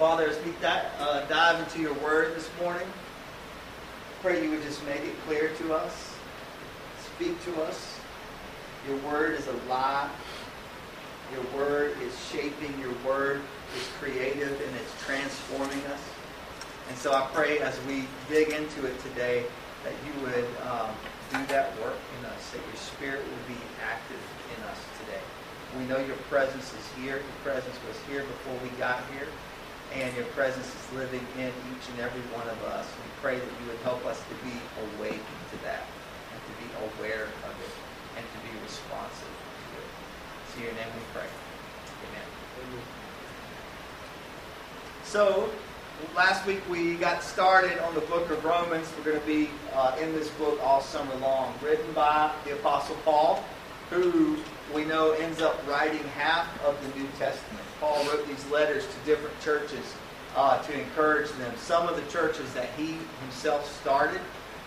Father, as we uh, dive into your word this morning, pray you would just make it clear to us, speak to us. Your word is alive. Your word is shaping. Your word is creative and it's transforming us. And so I pray as we dig into it today that you would um, do that work in us, that your spirit would be active in us today. We know your presence is here. Your presence was here before we got here. And your presence is living in each and every one of us. We pray that you would help us to be awake to that and to be aware of it and to be responsive to it. In your name we pray. Amen. Amen. So, last week we got started on the book of Romans. We're going to be uh, in this book all summer long, written by the Apostle Paul, who we know ends up writing half of the New Testament. Paul wrote these letters to different churches uh, to encourage them. Some of the churches that he himself started.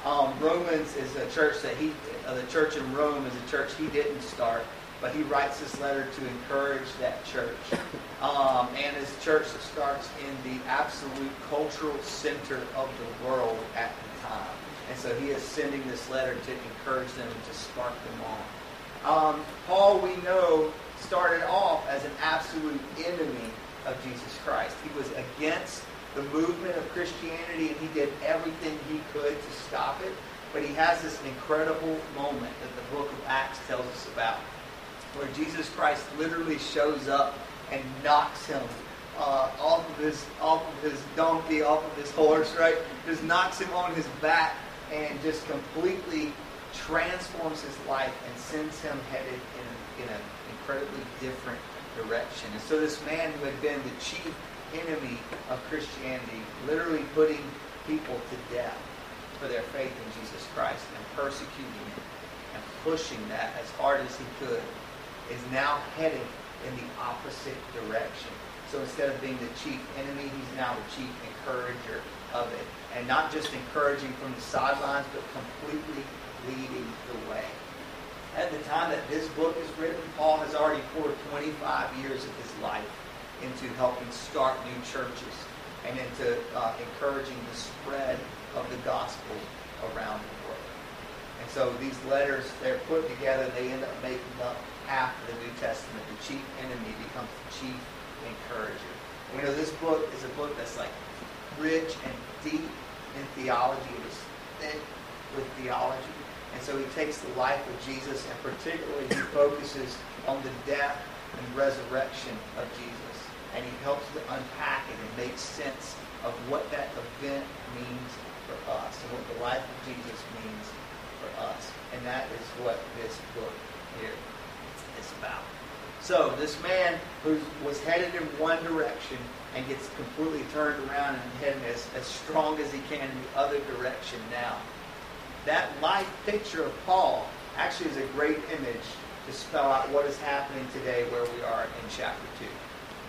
Um, Romans is a church that he, uh, the church in Rome is a church he didn't start, but he writes this letter to encourage that church. Um, and it's a church that starts in the absolute cultural center of the world at the time. And so he is sending this letter to encourage them and to spark them on. Um, Paul, we know, started off as an absolute enemy of Jesus Christ. He was against the movement of Christianity and he did everything he could to stop it. But he has this incredible moment that the book of Acts tells us about where Jesus Christ literally shows up and knocks him uh, off of his off of his donkey, off of his horse, right? Just knocks him on his back and just completely transforms his life and sends him headed in, in an incredibly different direction. And so this man who had been the chief enemy of Christianity, literally putting people to death for their faith in Jesus Christ and persecuting it and pushing that as hard as he could, is now heading in the opposite direction. So instead of being the chief enemy, he's now the chief encourager of it. And not just encouraging from the sidelines, but completely leading the way. At the time that this book is written, Paul has already poured 25 years of his life into helping start new churches and into uh, encouraging the spread of the gospel around the world. And so these letters, they're put together, they end up making up half of the New Testament. The chief enemy becomes the chief encourager. We know this book is a book that's like rich and deep in theology. Is thick with theology. And so he takes the life of Jesus and particularly he focuses on the death and resurrection of Jesus. And he helps to unpack it and make sense of what that event means for us and what the life of Jesus means for us. And that is what this book here is about. So this man who was headed in one direction and gets completely turned around and heading as, as strong as he can in the other direction now. That life picture of Paul actually is a great image to spell out what is happening today where we are in chapter 2.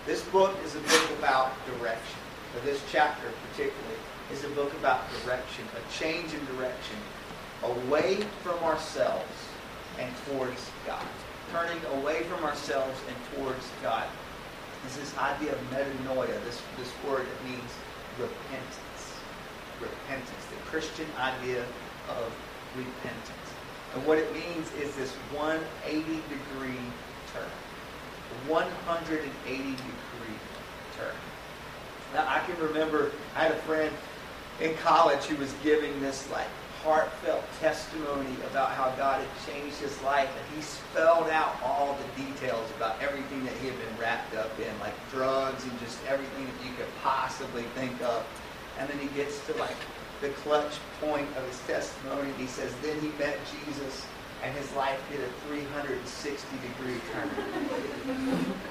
This book is a book about direction. This chapter particularly is a book about direction, a change in direction away from ourselves and towards God turning away from ourselves and towards God. Is this idea of metanoia, this, this word that means repentance. Repentance, the Christian idea of repentance. And what it means is this 180 degree turn. 180 degree turn. Now I can remember I had a friend in college who was giving this like heartfelt testimony about how God had changed his life, and he spelled out all the details about everything that he had been wrapped up in, like drugs and just everything that you could possibly think of. And then he gets to like the clutch point of his testimony, and he says, then he met Jesus, and his life did a 360 degree turn.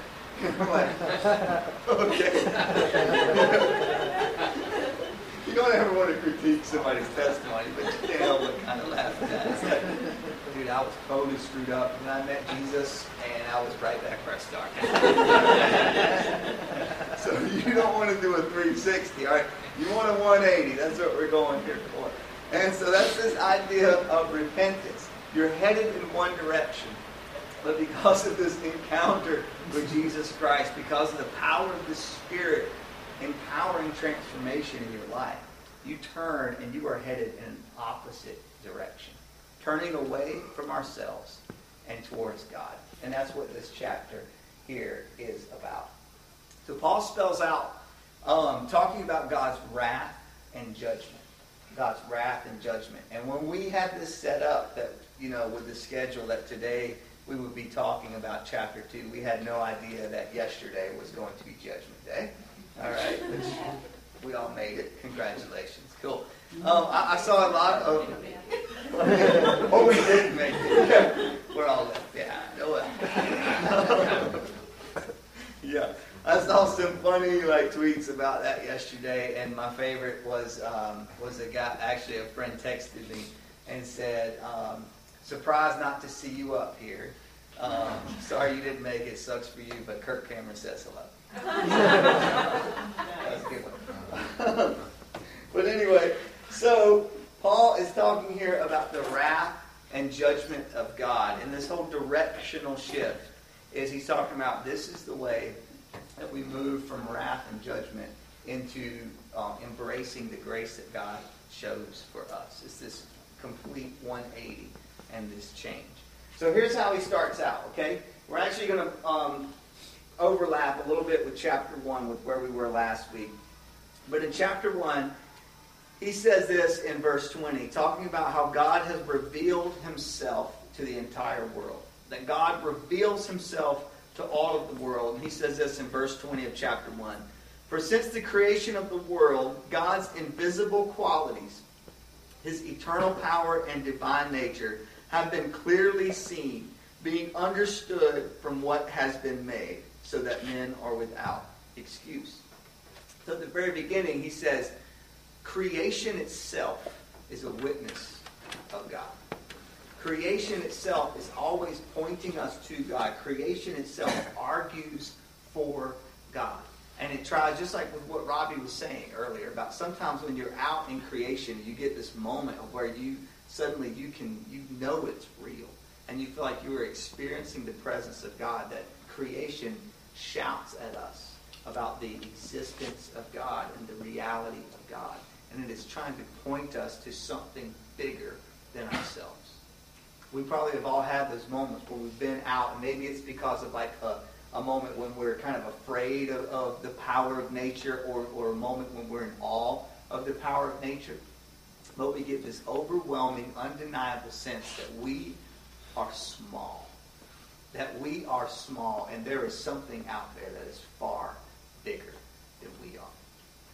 Like, okay. you don't ever want to critique somebody's testimony, but you can't help but kind of laugh at that. It's like, dude, I was totally screwed up. And I met Jesus, and I was right back where I started. so you don't want to do a 360, all right? You want a 180. That's what we're going here for. And so that's this idea of repentance. You're headed in one direction. But because of this encounter with Jesus Christ, because of the power of the Spirit empowering transformation in your life, you turn and you are headed in an opposite direction, turning away from ourselves and towards God. And that's what this chapter here is about. So Paul spells out, um, talking about God's wrath and judgment. God's wrath and judgment. And when we had this set up, that you know, with the schedule that today we would be talking about chapter two, we had no idea that yesterday was going to be Judgment Day. All right, we all made it. Congratulations. Cool. Um, I, I, saw a lot of. oh, we did make it. We're all left behind. Oh well. yeah. I saw some funny like tweets about that yesterday, and my favorite was um, was a guy. Actually, a friend texted me and said, um, "Surprised not to see you up here. Um, sorry you didn't make it. Sucks for you, but Kirk Cameron says hello." But anyway, so Paul is talking here about the wrath and judgment of God, and this whole directional shift is he's talking about this is the way that we move from wrath and judgment into um, embracing the grace that God shows for us. It's this complete 180 and this change. So here's how he starts out, okay? We're actually going to um, overlap a little bit with chapter 1 with where we were last week. But in chapter 1, he says this in verse 20, talking about how God has revealed himself to the entire world. That God reveals himself to all of the world. And he says this in verse 20 of chapter 1. For since the creation of the world, God's invisible qualities, his eternal power and divine nature, have been clearly seen, being understood from what has been made, so that men are without excuse. So at the very beginning, he says, creation itself is a witness of God. Creation itself is always pointing us to God. Creation itself argues for God. And it tries, just like with what Robbie was saying earlier, about sometimes when you're out in creation, you get this moment of where you suddenly you can you know it's real. And you feel like you are experiencing the presence of God, that creation shouts at us about the existence of God and the reality of God. And it is trying to point us to something bigger than ourselves we probably have all had those moments where we've been out, and maybe it's because of like a, a moment when we're kind of afraid of, of the power of nature, or, or a moment when we're in awe of the power of nature. But we get this overwhelming, undeniable sense that we are small. That we are small, and there is something out there that is far bigger than we are.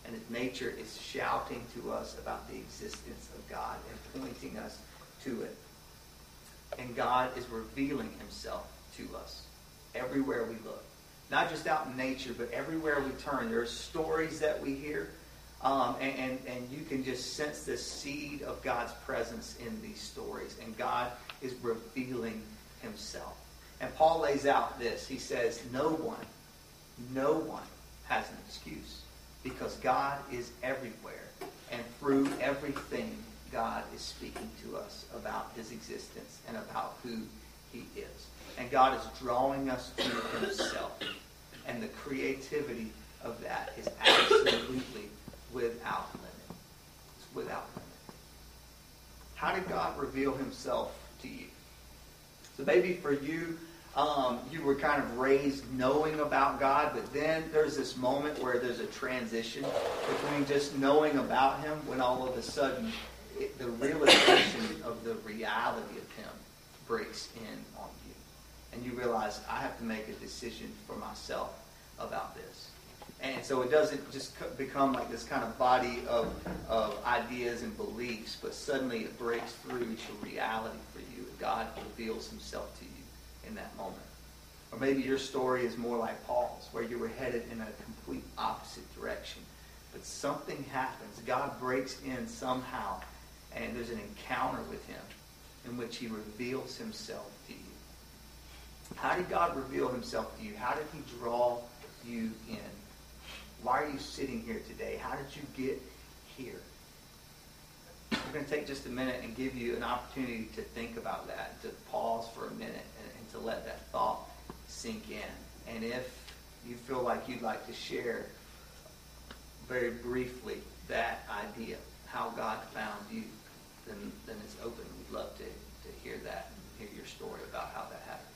And nature is shouting to us about the existence of God and pointing us to it and God is revealing himself to us everywhere we look. Not just out in nature, but everywhere we turn. There are stories that we hear, um, and, and, and you can just sense the seed of God's presence in these stories. And God is revealing himself. And Paul lays out this. He says, No one, no one has an excuse because God is everywhere. And through everything, God is speaking to us about his existence and about who he is. And God is drawing us to himself. And the creativity of that is absolutely without limit. It's without limit. How did God reveal himself to you? So maybe for you, um, you were kind of raised knowing about God, but then there's this moment where there's a transition between just knowing about Him when all of a sudden it, the realization of the reality of Him breaks in on you. And you realize, I have to make a decision for myself about this. And so it doesn't just become like this kind of body of, of ideas and beliefs, but suddenly it breaks through to reality for you. God reveals himself to you in that moment. Or maybe your story is more like Paul's, where you were headed in a complete opposite direction. But something happens. God breaks in somehow and there's an encounter with him in which he reveals himself to you. How did God reveal himself to you? How did he draw you in? Why are you sitting here today? How did you get here? We're going to take just a minute and give you an opportunity to think about that, to pause for a minute to let that thought sink in. And if you feel like you'd like to share very briefly that idea, how God found you, then, then it's open. We'd love to, to hear that and hear your story about how that happened.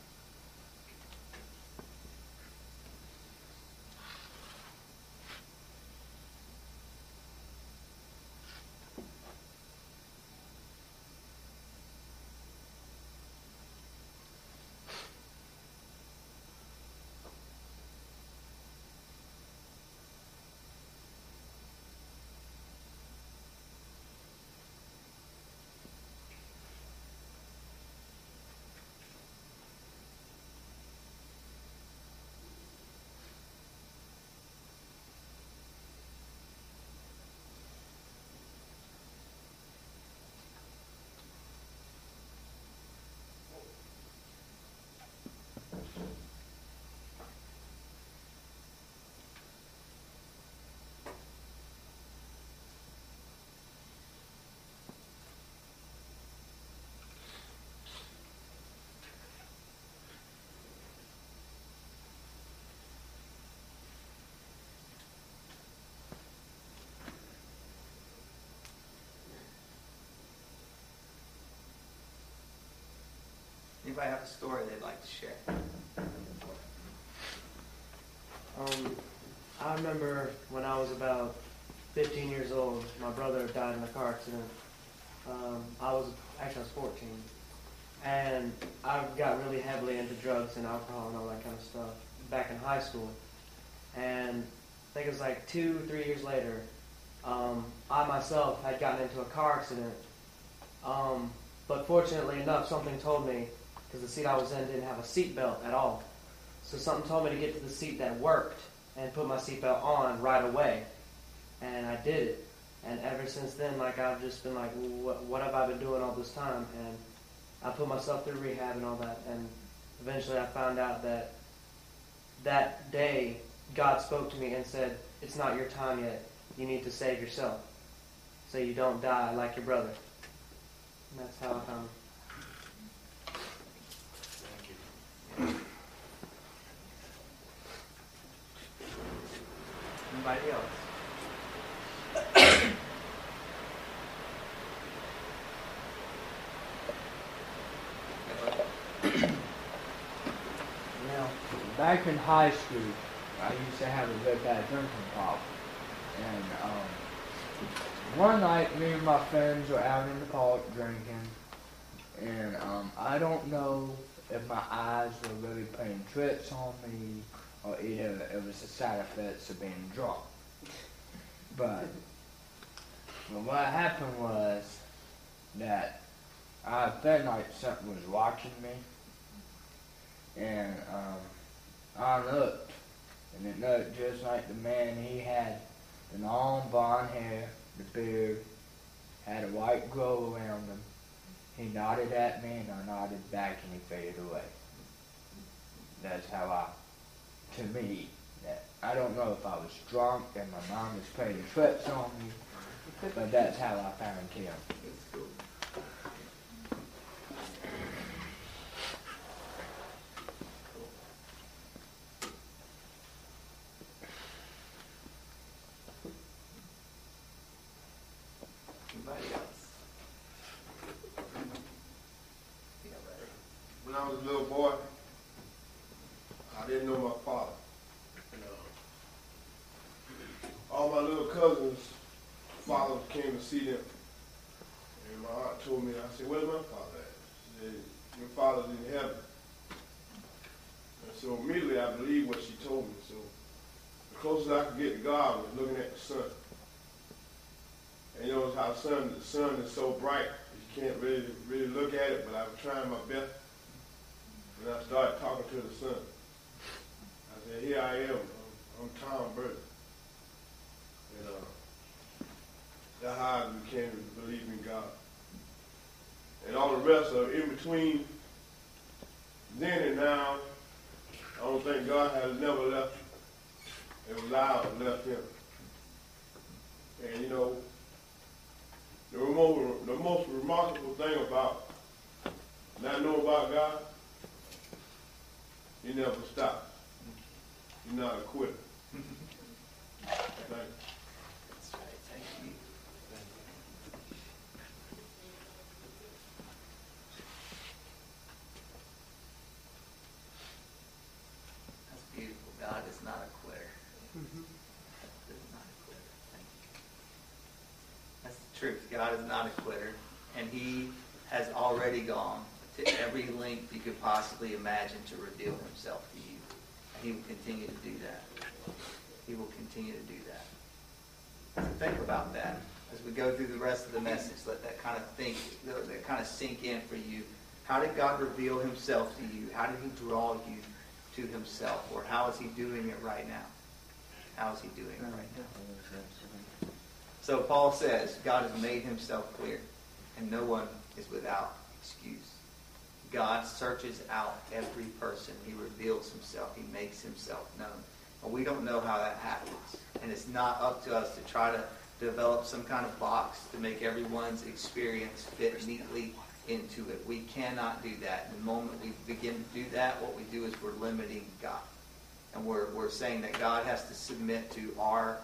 Anybody have a story they'd like to share? Um, I remember when I was about 15 years old, my brother died in a car accident. Um, I was actually I was 14, and I got really heavily into drugs and alcohol and all that kind of stuff back in high school. And I think it was like two, three years later, um, I myself had gotten into a car accident. Um, but fortunately enough, something told me because the seat I was in didn't have a seat belt at all. So something told me to get to the seat that worked and put my seatbelt on right away. And I did it. And ever since then, like I've just been like, what, what have I been doing all this time? And I put myself through rehab and all that. And eventually I found out that that day God spoke to me and said, it's not your time yet. You need to save yourself so you don't die like your brother. And that's how I found Anybody else? Now, back in high school, I used to have a very bad drinking problem. And um, one night, me and my friends were out in the park drinking. And um, I don't know if my eyes were really playing tricks on me or either it was the side effects of being drunk. But, but what happened was that I felt like something was watching me and um, I looked, and it looked just like the man. He had the long blonde hair, the beard, had a white glow around him. He nodded at me, and I nodded back, and he faded away. That's how I, to me, that I don't know if I was drunk and my mom was playing tricks on me, but that's how I found him. Anybody else? Yeah, ready. When I was a little boy, I didn't know my father. And, uh, all my little cousins' fathers came to see them. And my aunt told me, I said, where's my father at? She said, your father's in heaven. And so immediately I believed what she told me. So the closest I could get to God was looking at the sun. And you know how the sun, the sun is so bright, you can't really, really look at it, but I was trying my best. And I started talking to the sun. I said, here I am. I'm, I'm Tom Burton. And uh, how I became to believe in God. And all the rest of in between then and now, I don't think God has never left and allowed left him. And you know, the most, the most remarkable thing about not knowing about God, he never stops. He's not a quitter. Thank you. truth. God is not a quitter, and He has already gone to every length you could possibly imagine to reveal Himself to you. And He will continue to do that. He will continue to do that. So think about that as we go through the rest of the message. Let that kind of think, that kind of sink in for you. How did God reveal Himself to you? How did He draw you to Himself? Or how is He doing it right now? How is He doing it right now? So Paul says God has made Himself clear, and no one is without excuse. God searches out every person. He reveals Himself. He makes Himself known. And we don't know how that happens. And it's not up to us to try to develop some kind of box to make everyone's experience fit neatly into it. We cannot do that. The moment we begin to do that, what we do is we're limiting God. And we're, we're saying that God has to submit to our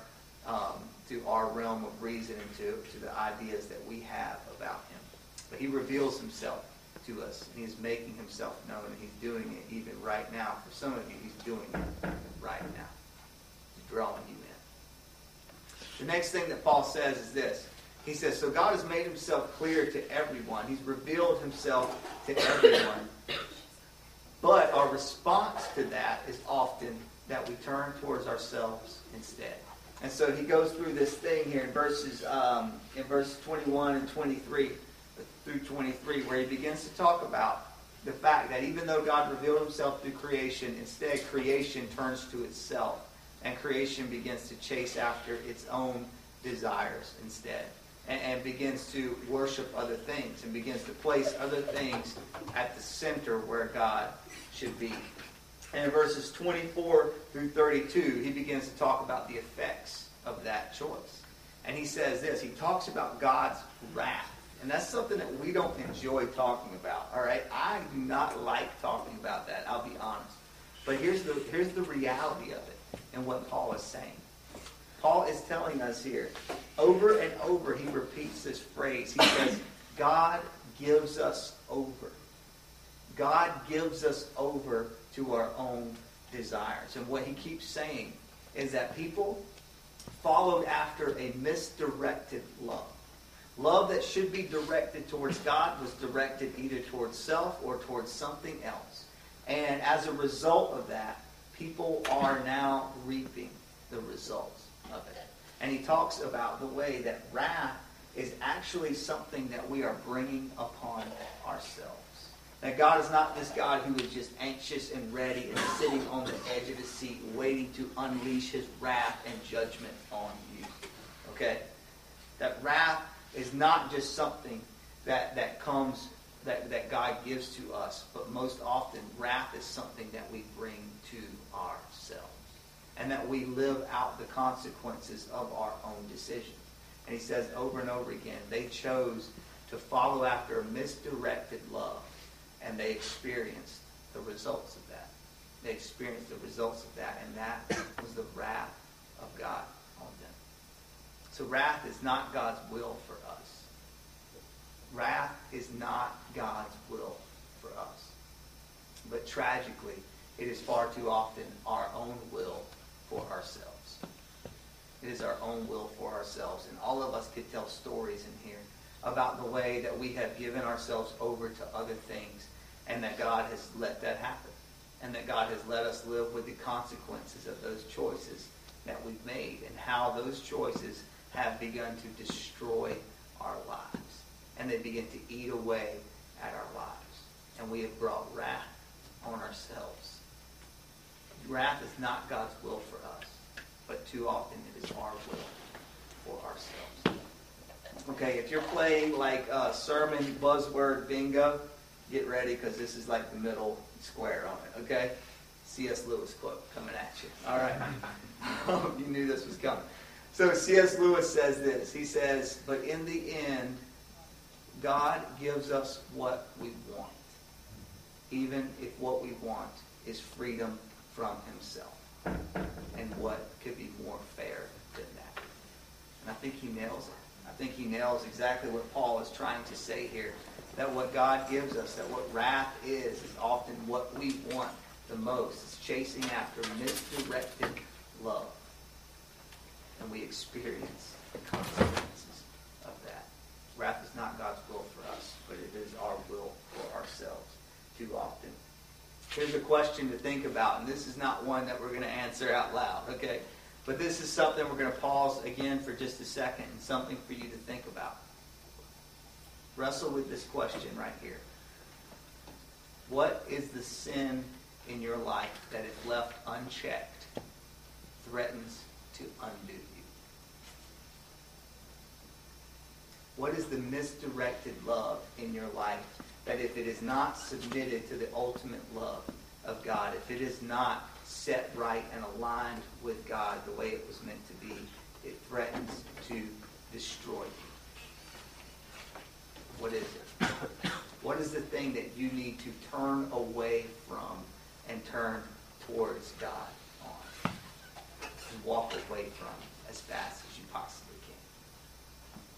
um, to our realm of reason and to, to the ideas that we have about him. But he reveals himself to us, and he's making himself known, and he's doing it even right now. For some of you, he's doing it right now. He's drawing you in. The next thing that Paul says is this. He says, So God has made himself clear to everyone. He's revealed himself to everyone. But our response to that is often that we turn towards ourselves instead. And so he goes through this thing here in verses um, in verse 21 and 23 through 23, where he begins to talk about the fact that even though God revealed himself through creation, instead creation turns to itself, and creation begins to chase after its own desires instead, and, and begins to worship other things, and begins to place other things at the center where God should be. And in verses 24 through 32, he begins to talk about the effects of that choice. And he says this, he talks about God's wrath. And that's something that we don't enjoy talking about. All right? I do not like talking about that, I'll be honest. But here's the here's the reality of it and what Paul is saying. Paul is telling us here, over and over he repeats this phrase. He says, God gives us over. God gives us over to our own desires. And what he keeps saying is that people followed after a misdirected love. Love that should be directed towards God was directed either towards self or towards something else. And as a result of that, people are now reaping the results of it. And he talks about the way that wrath is actually something that we are bringing upon ourselves. That God is not this God who is just anxious and ready and sitting on the edge of his seat waiting to unleash his wrath and judgment on you. Okay? That wrath is not just something that, that comes, that, that God gives to us, but most often wrath is something that we bring to ourselves. And that we live out the consequences of our own decisions. And he says over and over again, they chose to follow after a misdirected love and they experienced the results of that. They experienced the results of that, and that was the wrath of God on them. So wrath is not God's will for us. Wrath is not God's will for us. But tragically, it is far too often our own will for ourselves. It is our own will for ourselves. And all of us could tell stories in here about the way that we have given ourselves over to other things and that God has let that happen. And that God has let us live with the consequences of those choices that we've made and how those choices have begun to destroy our lives. And they begin to eat away at our lives. And we have brought wrath on ourselves. Wrath is not God's will for us, but too often it is our will for ourselves. Okay, if you're playing like a sermon buzzword bingo, get ready because this is like the middle square on it, okay? C.S. Lewis quote coming at you. All right. you knew this was coming. So C.S. Lewis says this. He says, But in the end, God gives us what we want, even if what we want is freedom from himself. And what could be more fair than that? And I think he nails it. I think he nails exactly what Paul is trying to say here that what God gives us, that what wrath is, is often what we want the most. It's chasing after misdirected love. And we experience the consequences of that. Wrath is not God's will for us, but it is our will for ourselves too often. Here's a question to think about, and this is not one that we're going to answer out loud, okay? But this is something we're going to pause again for just a second and something for you to think about. Wrestle with this question right here. What is the sin in your life that, if left unchecked, threatens to undo you? What is the misdirected love in your life that if it is not submitted to the ultimate love of God, if it is not set right and aligned with God the way it was meant to be, it threatens to destroy you. What is it? What is the thing that you need to turn away from and turn towards God on? And walk away from as fast as you possibly can.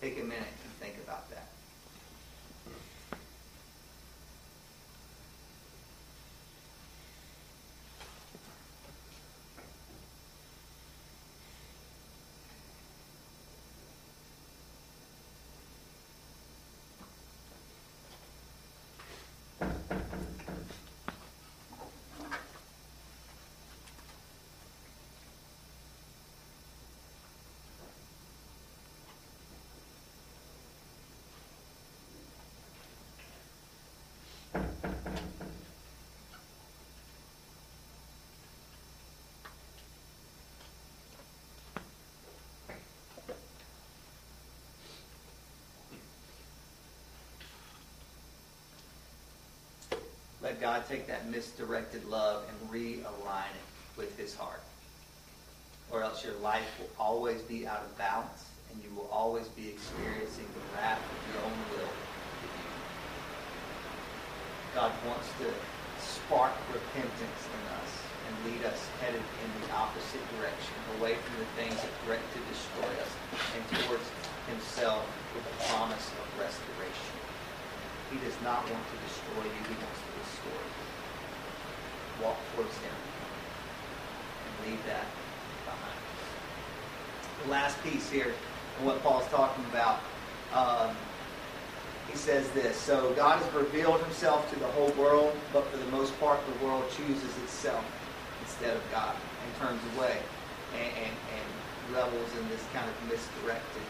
Take a minute and think about that. Let God take that misdirected love and realign it with his heart. Or else your life will always be out of balance and you will always be experiencing the wrath of your own will. God wants to spark repentance in us and lead us headed in the opposite direction, away from the things that threaten to destroy us and towards himself with the promise of restoration. He does not want to destroy you. He wants to restore you. Walk towards him and leave that behind. The last piece here, and what Paul's talking about, um, he says this. So God has revealed himself to the whole world, but for the most part, the world chooses itself instead of God and turns away and, and, and revels in this kind of misdirected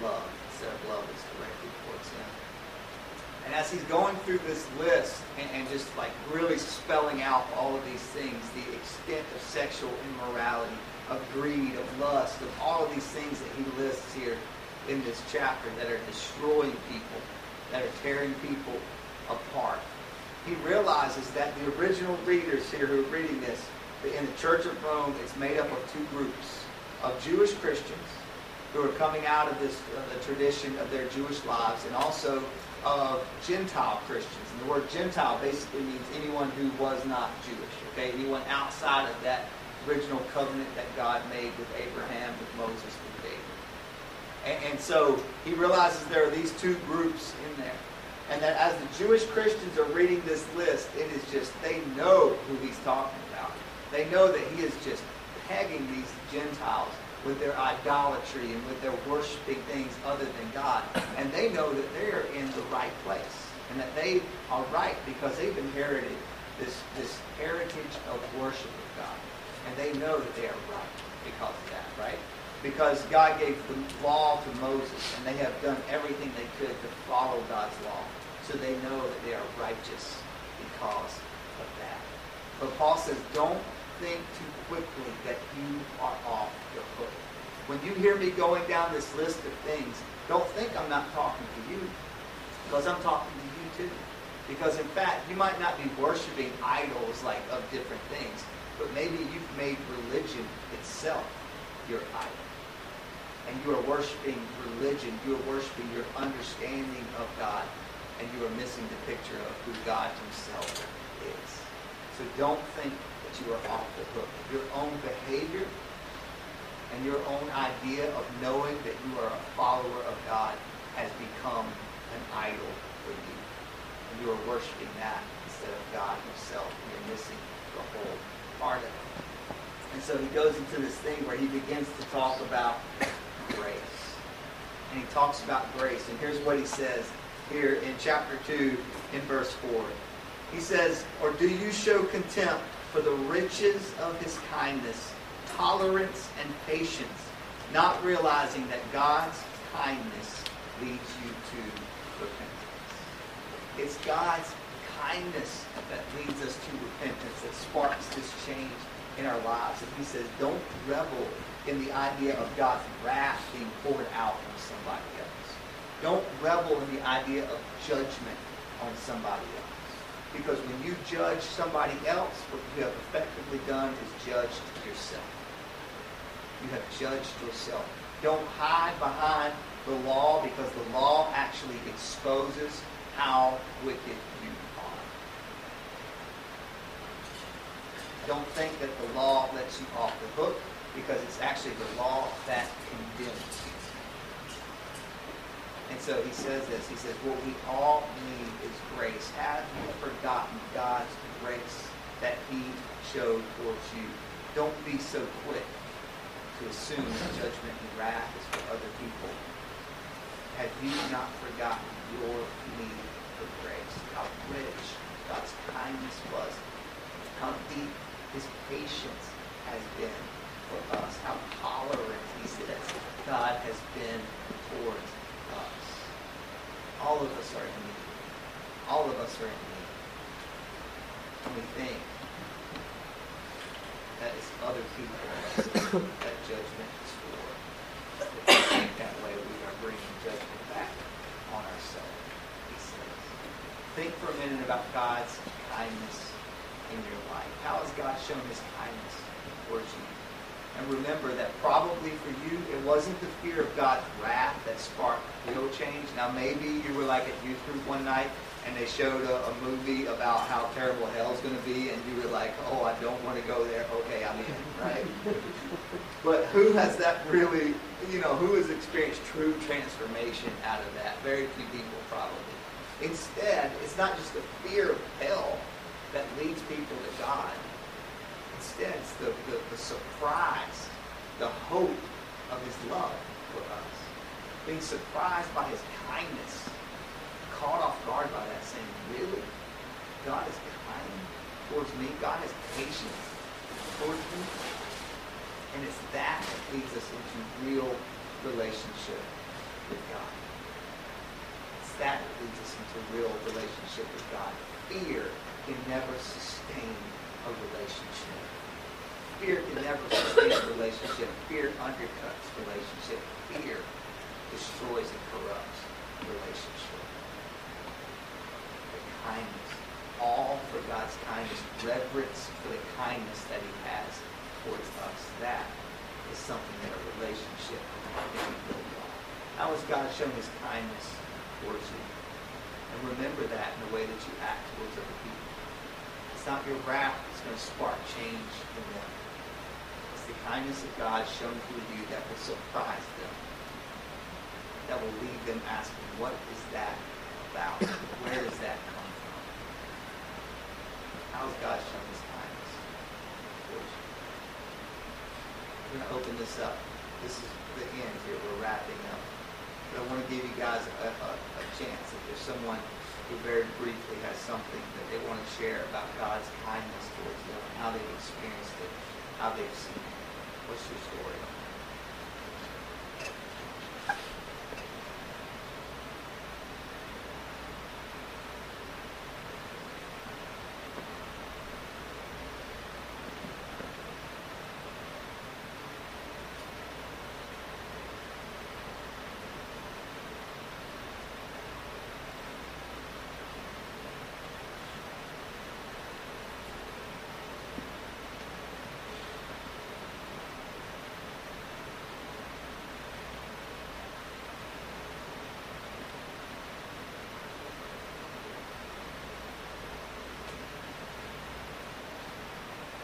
love instead of love that's directed towards him. And as he's going through this list and, and, just like really spelling out all of these things, the extent of sexual immorality, of greed, of lust, of all of these things that he lists here in this chapter that are destroying people, that are tearing people apart. He realizes that the original readers here who are reading this, in the Church of Rome, it's made up of two groups of Jewish Christians who are coming out of this uh, the tradition of their Jewish lives, and also of Gentile Christians. And the word Gentile basically means anyone who was not Jewish. Okay, anyone outside of that original covenant that God made with Abraham, with Moses, with David. And, and so he realizes there are these two groups in there. And that as the Jewish Christians are reading this list, it is just, they know who he's talking about. They know that he is just pegging these Gentiles with their idolatry and with their worshiping things other than God. And they know that they're in the right place and that they are right because they've inherited this, this heritage of worship of God. And they know that they are right because of that, right? Because God gave the law to Moses and they have done everything they could to follow God's law. So they know that they are righteous because of that. But Paul says, don't think too quickly that you are off the hook. When you hear me going down this list of things, don't think I'm not talking to you, because I'm talking to you too. Because in fact, you might not be worshiping idols like of different things, but maybe you've made religion itself your idol. And you are worshiping religion, you are worshiping your understanding of God, and you are missing the picture of who God himself is. So don't think you are off the hook. Your own behavior and your own idea of knowing that you are a follower of God has become an idol for you. And you are worshiping that instead of God himself. And you're missing the whole part of it. And so he goes into this thing where he begins to talk about grace. And he talks about grace. And here's what he says here in chapter 2 in verse 4. He says, Or do you show contempt for the riches of his kindness, tolerance, and patience, not realizing that God's kindness leads you to repentance? It's God's kindness that leads us to repentance, that sparks this change in our lives. And he says, don't revel in the idea of God's wrath being poured out on somebody else. Don't revel in the idea of judgment on somebody else. Because when you judge somebody else, what you have effectively done is judged yourself. You have judged yourself. Don't hide behind the law because the law actually exposes how wicked you are. Don't think that the law lets you off the hook because it's actually the law that condemns you. And so he says this. He says, what we all need is grace. Have you forgotten God's grace that he showed towards you? Don't be so quick to assume that judgment and wrath is for other people. Have you not forgotten your need for grace? How rich God's kindness was. How deep his patience has been for us. How tolerant, he says, God has been towards us. All of us are in need. All of us are in need. And we think that it's other people that judgment is for. That way, we are bringing judgment back on ourselves, he says. Think for a minute about God's kindness in your life. How has God shown his kindness towards you? And remember that probably for you, it wasn't the fear of God's wrath that sparked real change. Now, maybe you were like at youth group one night and they showed a, a movie about how terrible hell's going to be, and you were like, oh, I don't want to go there. Okay, I'm in, right? but who has that really, you know, who has experienced true transformation out of that? Very few people, probably. Instead, it's not just the fear of hell that leads people to God. The, the, the surprise, the hope of his love for us. Being surprised by his kindness, caught off guard by that, saying, Really? God is kind towards me. God is patient towards me. And it's that that leads us into real relationship with God. It's that that leads us into real relationship with God. Fear can never sustain a relationship. Fear can never sustain a relationship. Fear undercuts relationship. Fear destroys and corrupts relationship. The kindness, all for God's kindness, reverence for the kindness that he has towards us. That is something that a relationship can be built on. How has God shown his kindness towards you? And remember that in the way that you act towards other people. It's not your wrath that's going to spark change in them. The kindness of God shown through you that will surprise them. That will leave them asking, what is that about? Where does that come from? How has God shown his kindness? We're going to open this up. This is the end here. We're wrapping up. But I want to give you guys a, a, a chance. If there's someone who very briefly has something that they want to share about God's kindness towards them, how they've experienced it, how they've seen it. What's your story?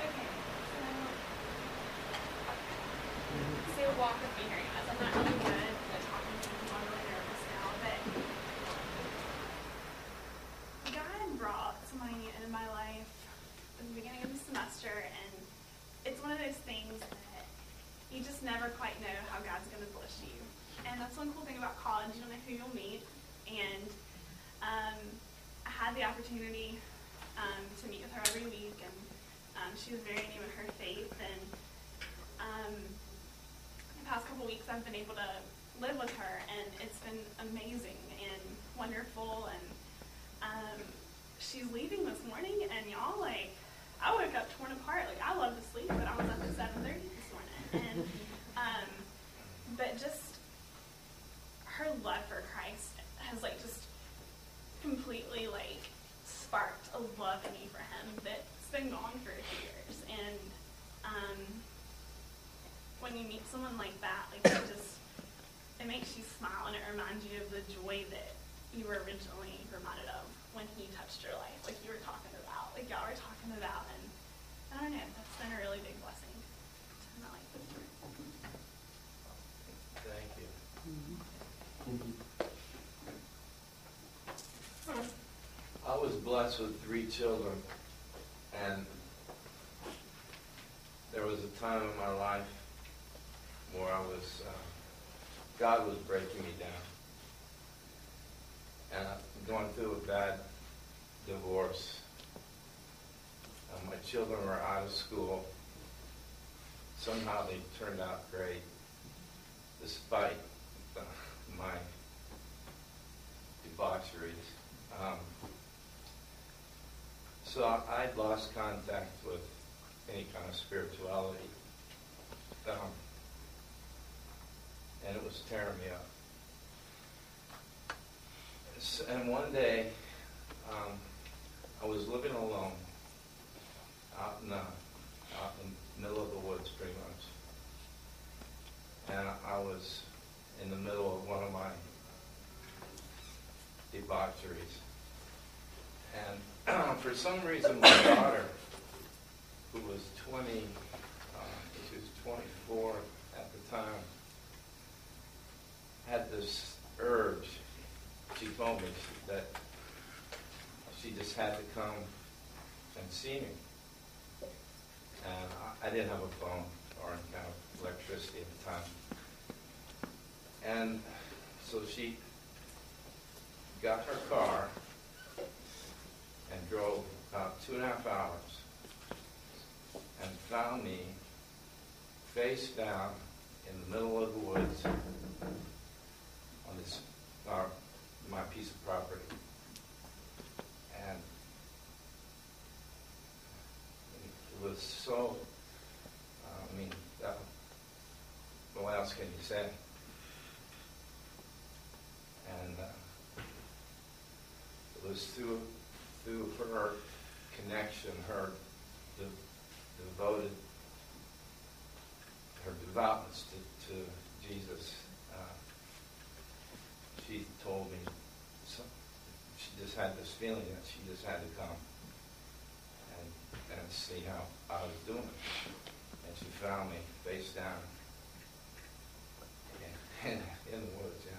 Okay, so say walk with me here, guys. I'm not really good at talking to people. I'm really nervous now, but God brought somebody into my life at the beginning of the semester, and it's one of those things that you just never quite know how God's going to bless you. And that's one cool thing about college. You don't know who you'll meet. And um, I had the opportunity um, to meet with her every week, and um, she was very new in her faith. And um, the past couple weeks, I've been able to live with her, and it's been amazing and wonderful. And um, she's leaving this morning, and y'all like, I woke up torn apart. Like I love to sleep, but I was up at seven thirty this morning, and um, but just her love for Christ has like just completely like sparked a love in me for him that's been gone for a few years. And um, when you meet someone like that, like just it makes you smile and it reminds you of the joy that you were originally reminded of when he touched your life, like you were talking about, like y'all were talking about, and I don't know, that's been a really big blessing to my life. Thank you. I was blessed with three children, and there was a time in my life where I was, uh, God was breaking me down. And I'm going through a bad divorce. Uh, my children were out of school. Somehow they turned out great, despite uh, my debaucheries. Um, so I, I'd lost contact with any kind of spirituality. Um, and it was tearing me up. And one day, um, I was living alone out in the, out in the middle of the woods, pretty much. And I was in the middle of one of my debaucheries. And for some reason, my daughter, who was 20, uh, she was 24 at the time, had this urge. She told me that she just had to come and see me. And I, didn't have a phone or any kind of electricity at the time. And so she got her car and drove about two and a half hours and found me face down in the middle of the woods uh, my piece of property. And it was so, uh, I mean, uh, what else can you say? And uh, it was through through her connection, her de- devoted, her devoutness to, to Jesus. She told me she just had this feeling that she just had to come and and see how I was doing. And she found me face down in, in, in the woods. Yeah.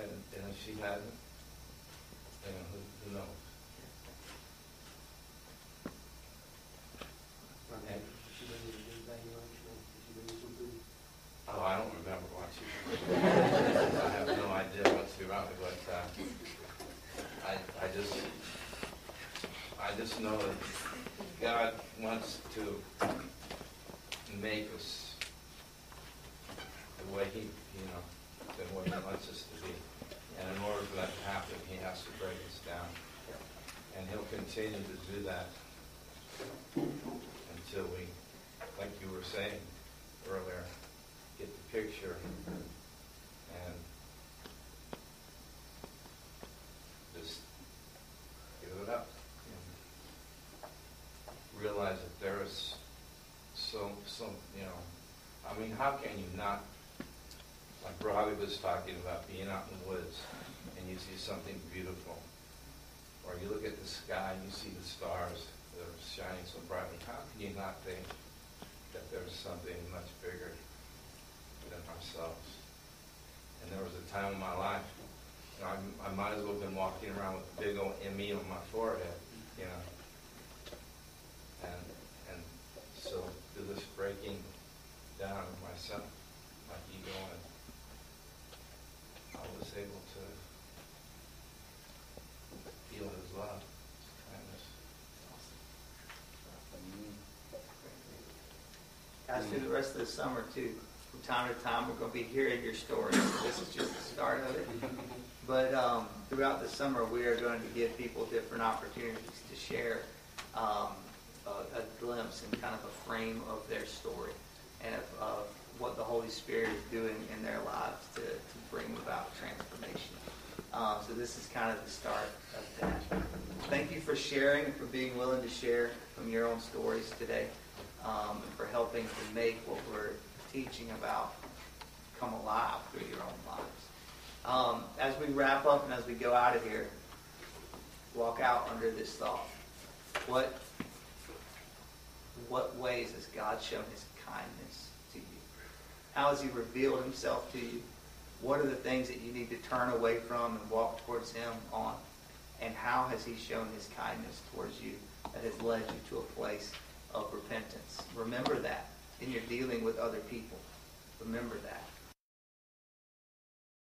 And, and she hadn't, you know, who, who knows? And, oh, I don't remember what she I have no idea what's around me, but uh, I, I just, I just know that God wants to make us the way He, you know, the way He wants us to be. And in order for that to happen, He has to break us down. And He'll continue to do that until we, like you were saying earlier, get the picture and just give it up. And realize that there is so, so, you know, I mean, how can you was talking about being out in the woods and you see something beautiful, or you look at the sky and you see the stars that are shining so brightly, how can you not think that there's something much bigger than ourselves? And there was a time in my life, you know, I, I might as well have been walking around with a big old ME on my forehead, you know. And, and so through this breaking down of myself, my ego through the rest of the summer too. From time to time, we're going to be hearing your stories. So this is just the start of it. But um, throughout the summer, we are going to give people different opportunities to share um, a, a glimpse and kind of a frame of their story and of, of what the Holy Spirit is doing in their lives to, to bring about transformation. Um, so this is kind of the start of that. Thank you for sharing and for being willing to share from your own stories today um, and for helping to make what we're teaching about come alive through your own lives. Um, as we wrap up and as we go out of here, walk out under this thought. What, what ways has God shown his kindness to you? How has he revealed himself to you? What are the things that you need to turn away from and walk towards him on? And how has he shown his kindness towards you that has led you to a place of repentance? Remember that in your dealing with other people. Remember that.